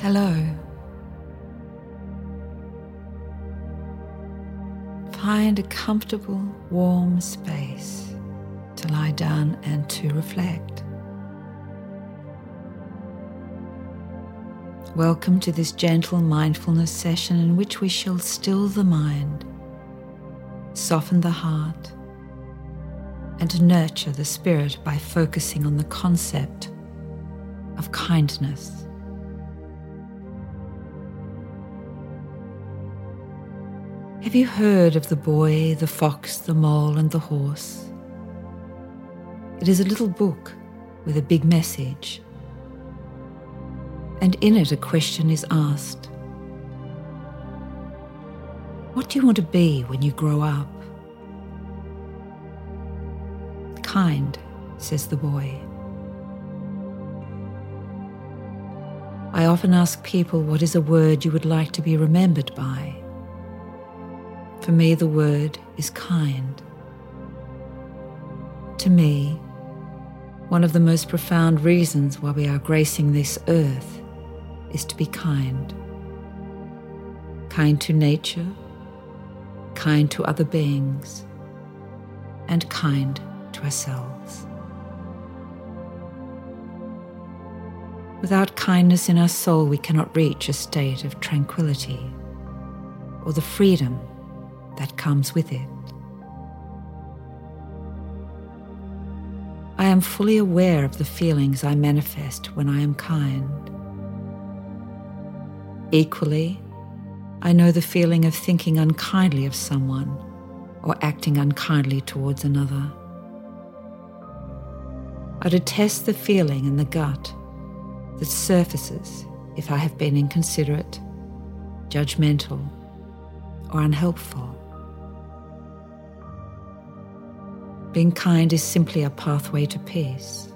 Hello. Find a comfortable, warm space to lie down and to reflect. Welcome to this gentle mindfulness session in which we shall still the mind, soften the heart, and nurture the spirit by focusing on the concept of kindness. Have you heard of the boy, the fox, the mole, and the horse? It is a little book with a big message, and in it a question is asked What do you want to be when you grow up? Kind, says the boy. I often ask people what is a word you would like to be remembered by. For me, the word is kind. To me, one of the most profound reasons why we are gracing this earth is to be kind. Kind to nature, kind to other beings, and kind to ourselves. Without kindness in our soul, we cannot reach a state of tranquility or the freedom that comes with it. I am fully aware of the feelings I manifest when I am kind. Equally, I know the feeling of thinking unkindly of someone or acting unkindly towards another. I detest the feeling in the gut that surfaces if I have been inconsiderate, judgmental, or unhelpful. Being kind is simply a pathway to peace.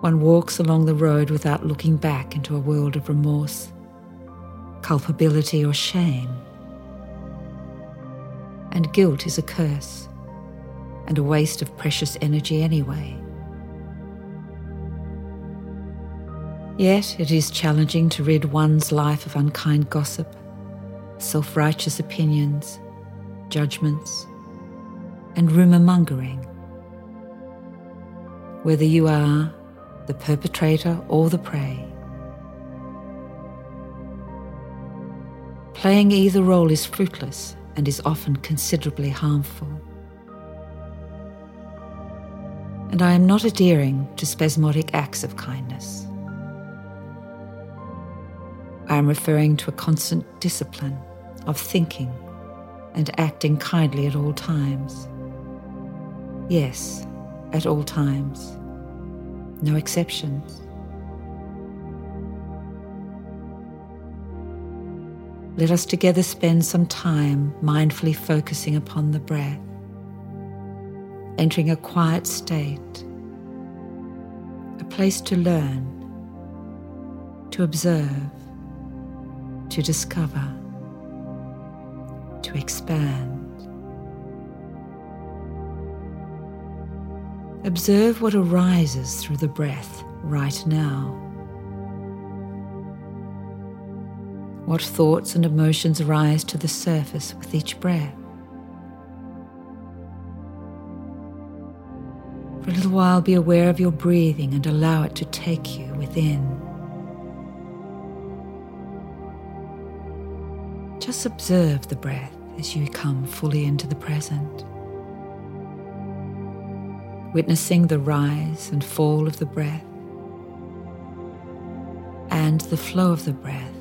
One walks along the road without looking back into a world of remorse, culpability, or shame. And guilt is a curse and a waste of precious energy anyway. Yet it is challenging to rid one's life of unkind gossip, self righteous opinions, judgments, and rumour mongering. Whether you are the perpetrator or the prey. Playing either role is fruitless and is often considerably harmful. And I am not adhering to spasmodic acts of kindness. I am referring to a constant discipline of thinking and acting kindly at all times. Yes, at all times. No exceptions. Let us together spend some time mindfully focusing upon the breath, entering a quiet state, a place to learn, to observe, to discover, to expand. Observe what arises through the breath right now. What thoughts and emotions rise to the surface with each breath? For a little while, be aware of your breathing and allow it to take you within. Just observe the breath as you come fully into the present witnessing the rise and fall of the breath and the flow of the breath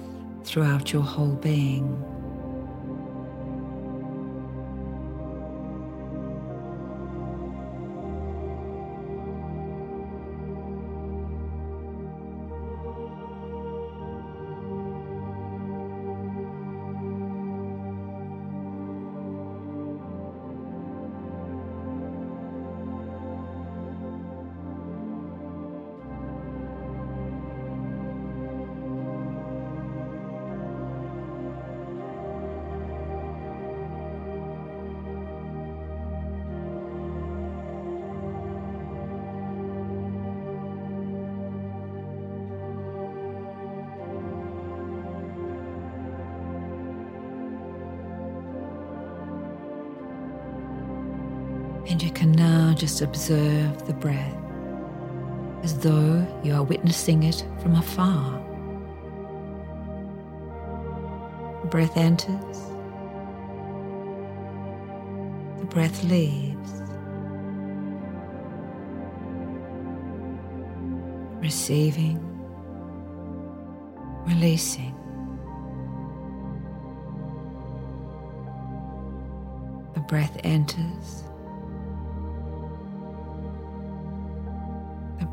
throughout your whole being. And you can now just observe the breath as though you are witnessing it from afar. The breath enters, the breath leaves. Receiving, releasing. The breath enters,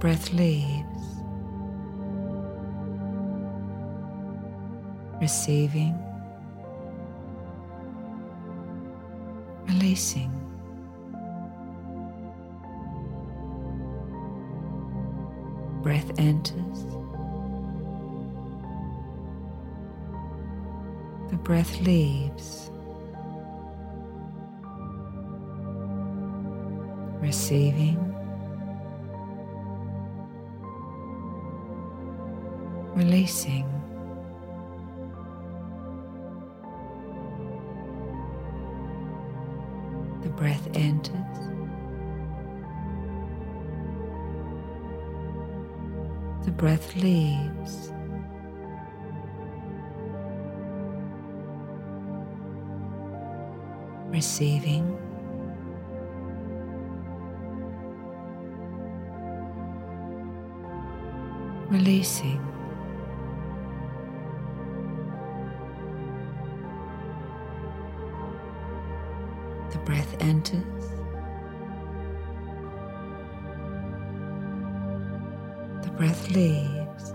breath leaves. Receiving, releasing. Breath enters. The breath leaves. Receiving. Releasing. The breath enters. The breath leaves. Receiving. Releasing. Enters. The breath leaves.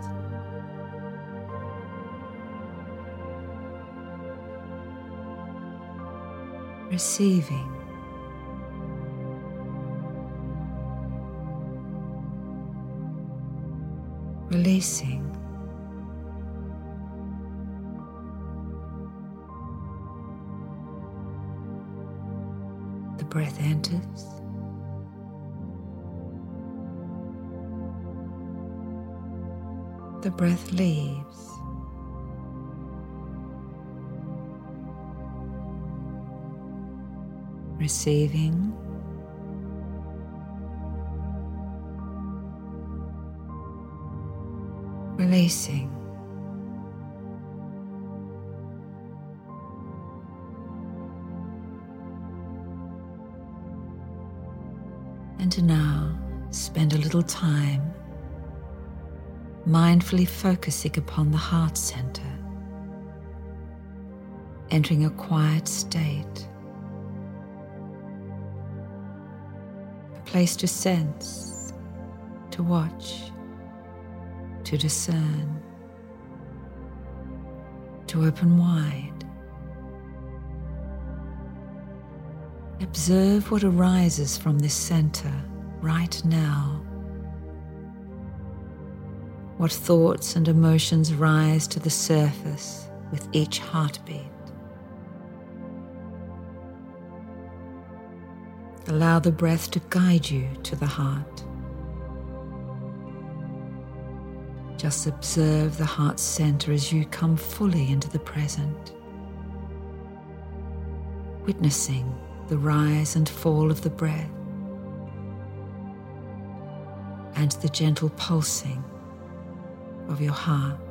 Receiving. Releasing. The breath enters. The breath leaves. Receiving. Releasing. Little time mindfully focusing upon the heart center, entering a quiet state, a place to sense, to watch, to discern, to open wide. Observe what arises from this center right now. What thoughts and emotions rise to the surface with each heartbeat. Allow the breath to guide you to the heart. Just observe the heart center as you come fully into the present, witnessing the rise and fall of the breath and the gentle pulsing of your heart.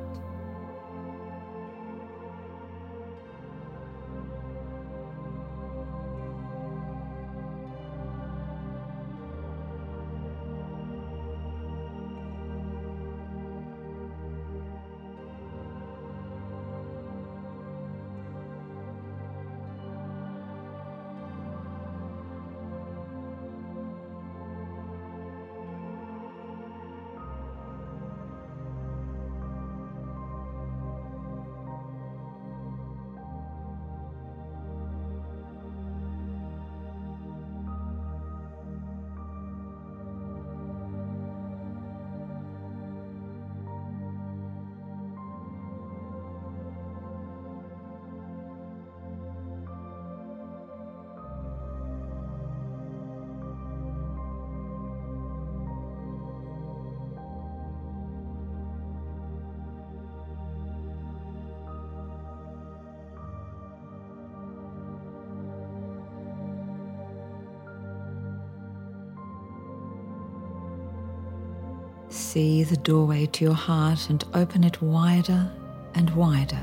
See the doorway to your heart and open it wider and wider.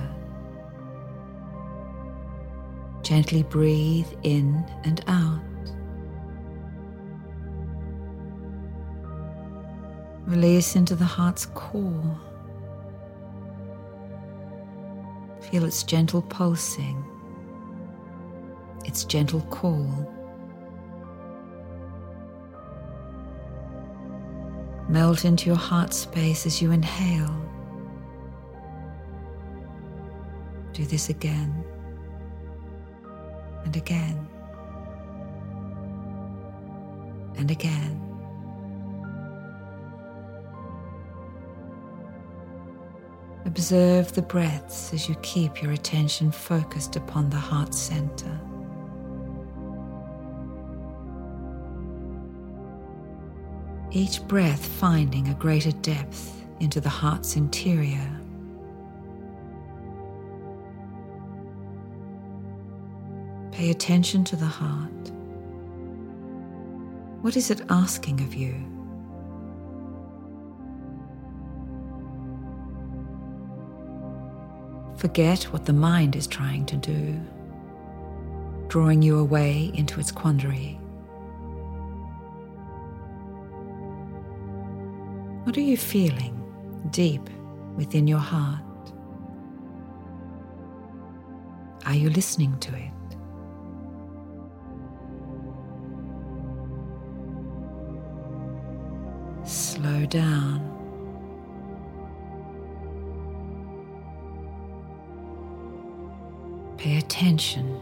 Gently breathe in and out. Release into the heart's core. Feel its gentle pulsing, its gentle call. Melt into your heart space as you inhale. Do this again and again and again. Observe the breaths as you keep your attention focused upon the heart center. Each breath finding a greater depth into the heart's interior. Pay attention to the heart. What is it asking of you? Forget what the mind is trying to do, drawing you away into its quandary. What are you feeling deep within your heart? Are you listening to it? Slow down. Pay attention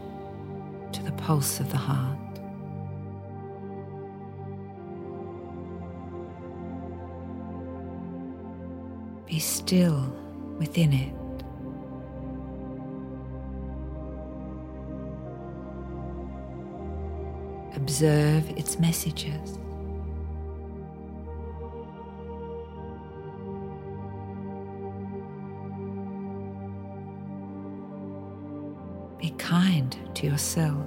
to the pulse of the heart. Be still within it. Observe its messages. Be kind to yourself.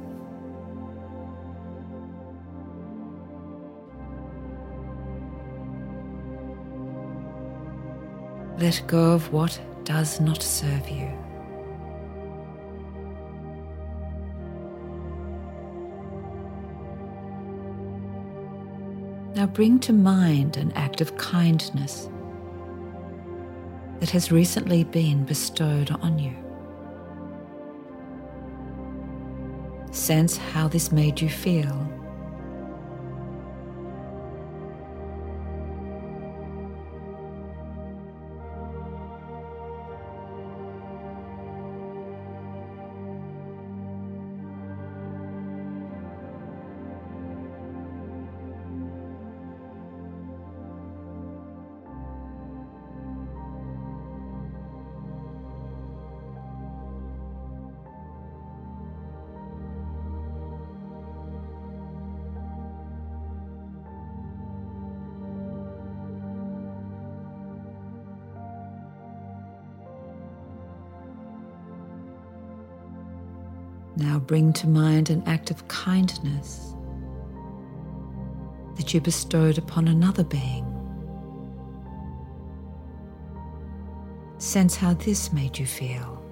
Let go of what does not serve you. Now bring to mind an act of kindness that has recently been bestowed on you. Sense how this made you feel. Now bring to mind an act of kindness that you bestowed upon another being. Sense how this made you feel.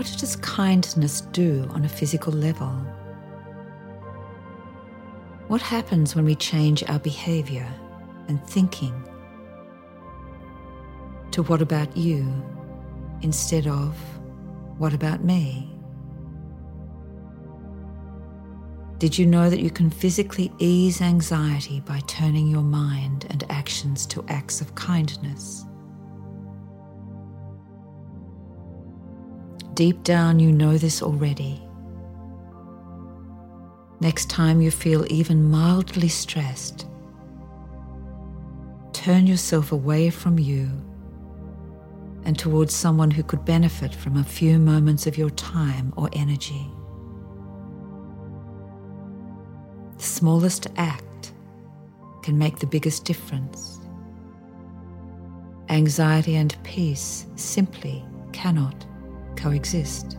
What does kindness do on a physical level? What happens when we change our behavior and thinking to what about you instead of what about me? Did you know that you can physically ease anxiety by turning your mind and actions to acts of kindness? Deep down, you know this already. Next time you feel even mildly stressed, turn yourself away from you and towards someone who could benefit from a few moments of your time or energy. The smallest act can make the biggest difference. Anxiety and peace simply cannot coexist.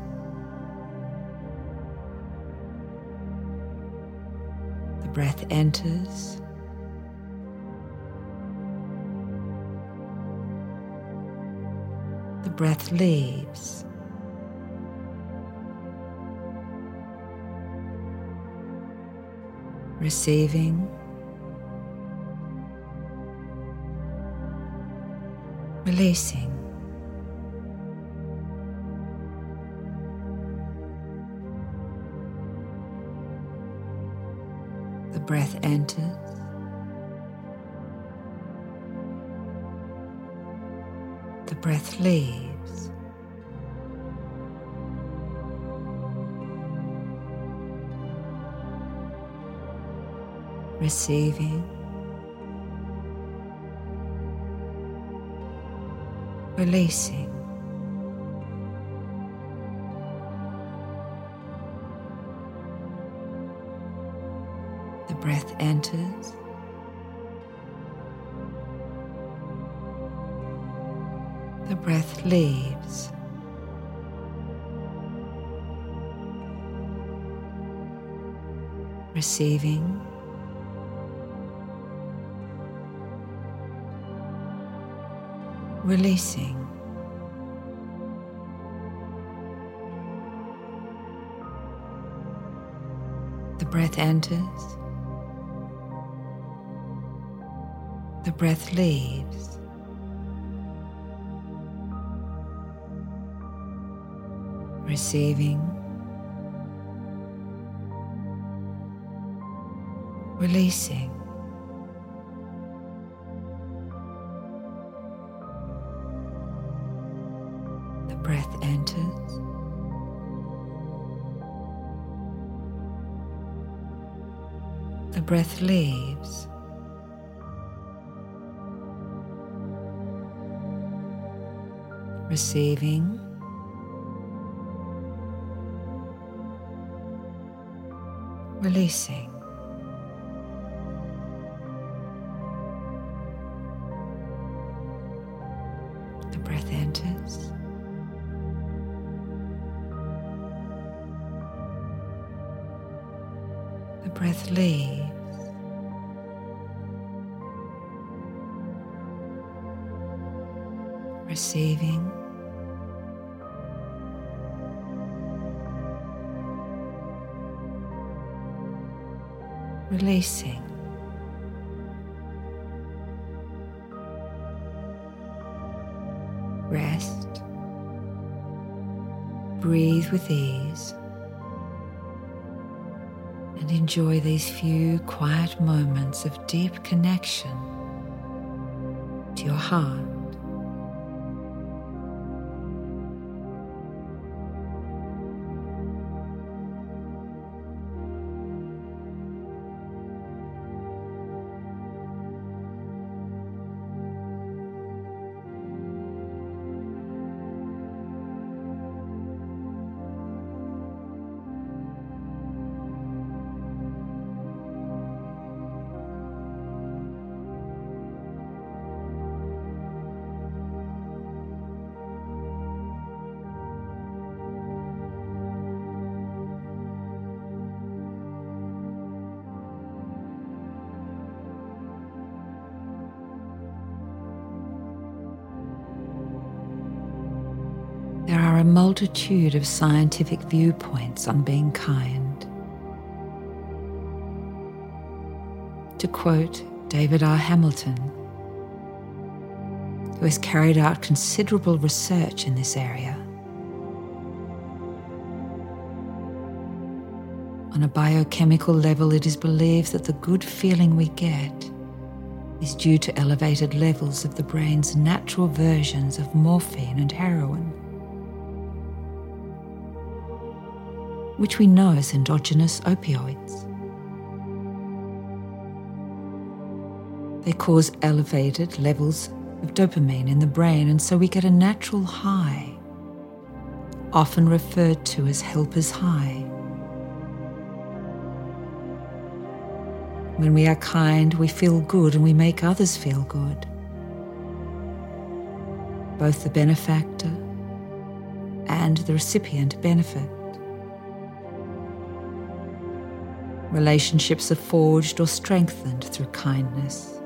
The breath enters. The breath leaves. Receiving. Releasing. Breath enters. The breath leaves. Receiving. Releasing. Breath enters. The breath leaves. Receiving. Releasing. The breath enters. The breath leaves. Receiving, releasing. The breath enters. The breath leaves. Receiving. Releasing. The breath enters. The breath leaves. receiving releasing. Rest. Breathe with ease. And enjoy these few quiet moments of deep connection to your heart. A multitude of scientific viewpoints on being kind. To quote David R. Hamilton, who has carried out considerable research in this area, On a biochemical level, it is believed that the good feeling we get is due to elevated levels of the brain's natural versions of morphine and heroin, which we know as endogenous opioids. They cause elevated levels of dopamine in the brain, and so we get a natural high, often referred to as helper's high. When we are kind, we feel good and we make others feel good. Both the benefactor and the recipient benefit. Relationships are forged or strengthened through kindness,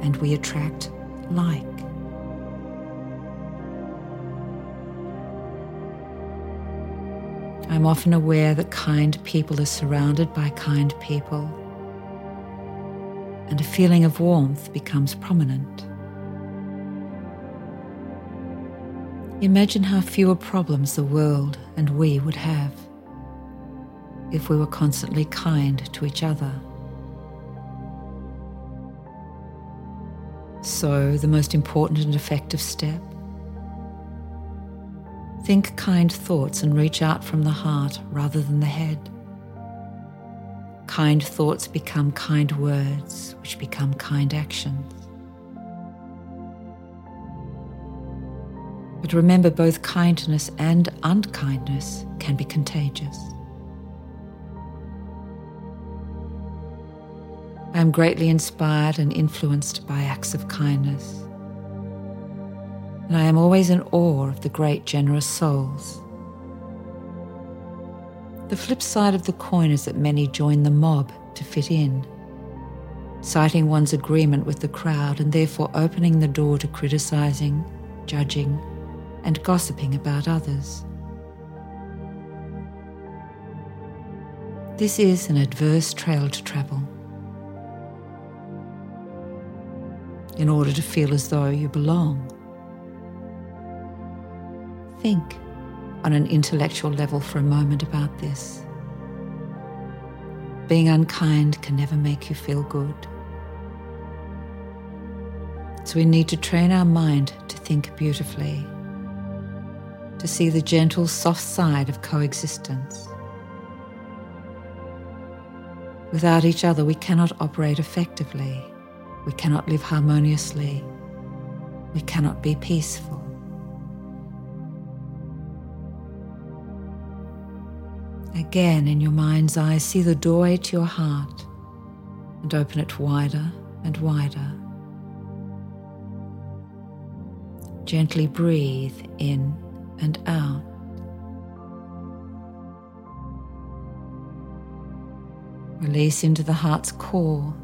and we attract like. I'm often aware that kind people are surrounded by kind people and a feeling of warmth becomes prominent. Imagine how fewer problems the world and we would have if we were constantly kind to each other. So, the most important and effective step think kind thoughts and reach out from the heart rather than the head. Kind thoughts become kind words, which become kind actions. But remember, both kindness and unkindness can be contagious. I am greatly inspired and influenced by acts of kindness. And I am always in awe of the great generous souls the flip side of the coin is that many join the mob to fit in, citing one's agreement with the crowd and therefore opening the door to criticizing, judging, and gossiping about others. This is an adverse trail to travel. In order to feel as though you belong, think on an intellectual level for a moment about this. Being unkind can never make you feel good. So we need to train our mind to think beautifully, to see the gentle, soft side of coexistence. Without each other, we cannot operate effectively, we cannot live harmoniously, we cannot be peaceful. Again, in your mind's eye, see the doorway to your heart and open it wider and wider. Gently breathe in and out. Release into the heart's core.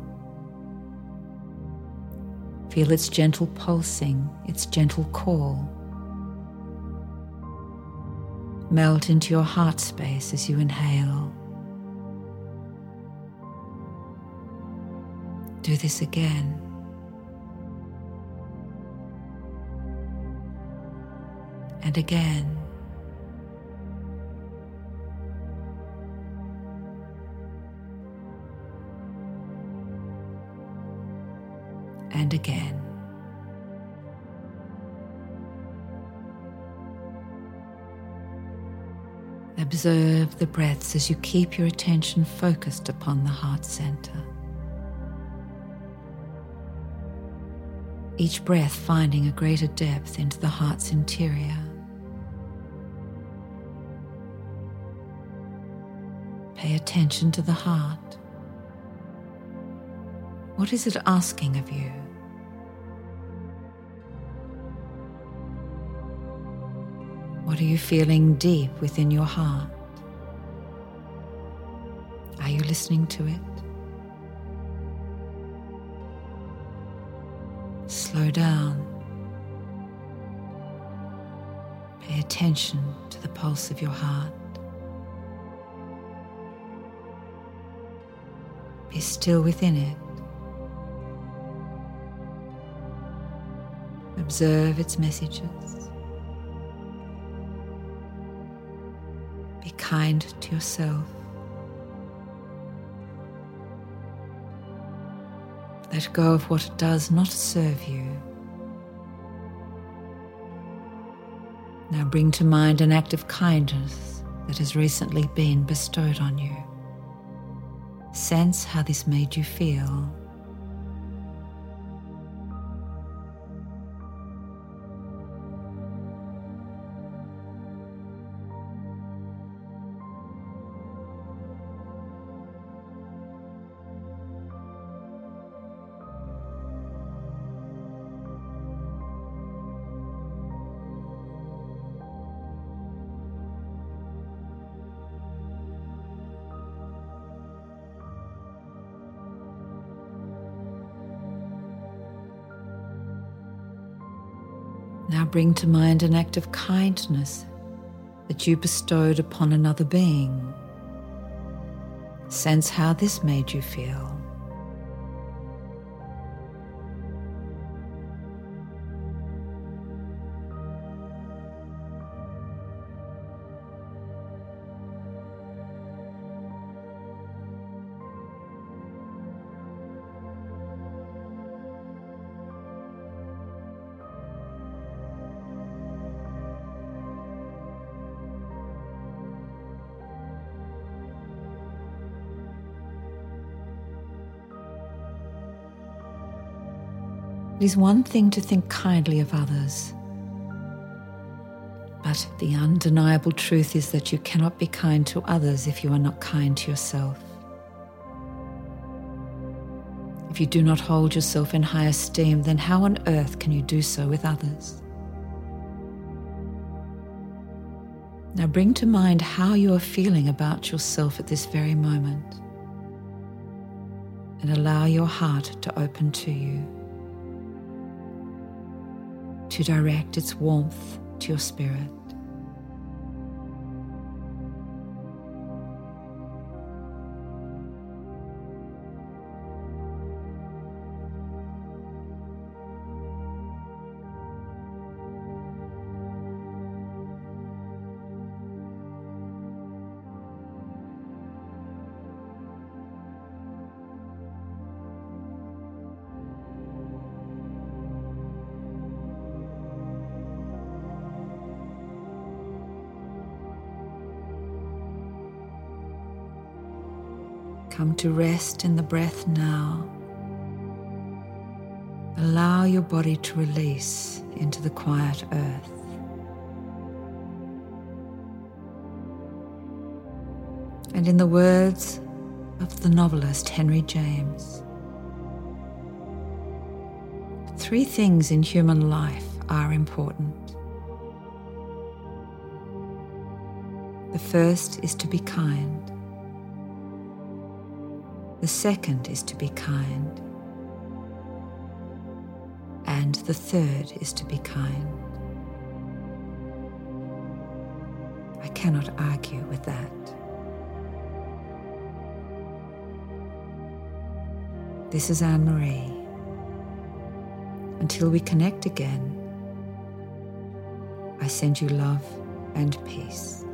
Feel its gentle pulsing, its gentle call melt into your heart space as you inhale. Do this again. And again. And again. Observe the breaths as you keep your attention focused upon the heart center. Each breath finding a greater depth into the heart's interior. Pay attention to the heart. What is it asking of you? What are you feeling deep within your heart? Are you listening to it? Slow down. Pay attention to the pulse of your heart. Be still within it. Observe its messages. kind to yourself. Let go of what does not serve you. Now bring to mind an act of kindness that has recently been bestowed on you. Sense how this made you feel. Now bring to mind an act of kindness that you bestowed upon another being. Sense how this made you feel. It is one thing to think kindly of others, but the undeniable truth is that you cannot be kind to others if you are not kind to yourself. If you do not hold yourself in high esteem, then how on earth can you do so with others? Now bring to mind how you are feeling about yourself at this very moment and allow your heart to open to you to direct its warmth to your spirit. Come to rest in the breath now. Allow your body to release into the quiet earth. And in the words of the novelist Henry James, three things in human life are important. The first is to be kind. The second is to be kind. And the third is to be kind. I cannot argue with that. This is Anne Marie. Until we connect again, I send you love and peace.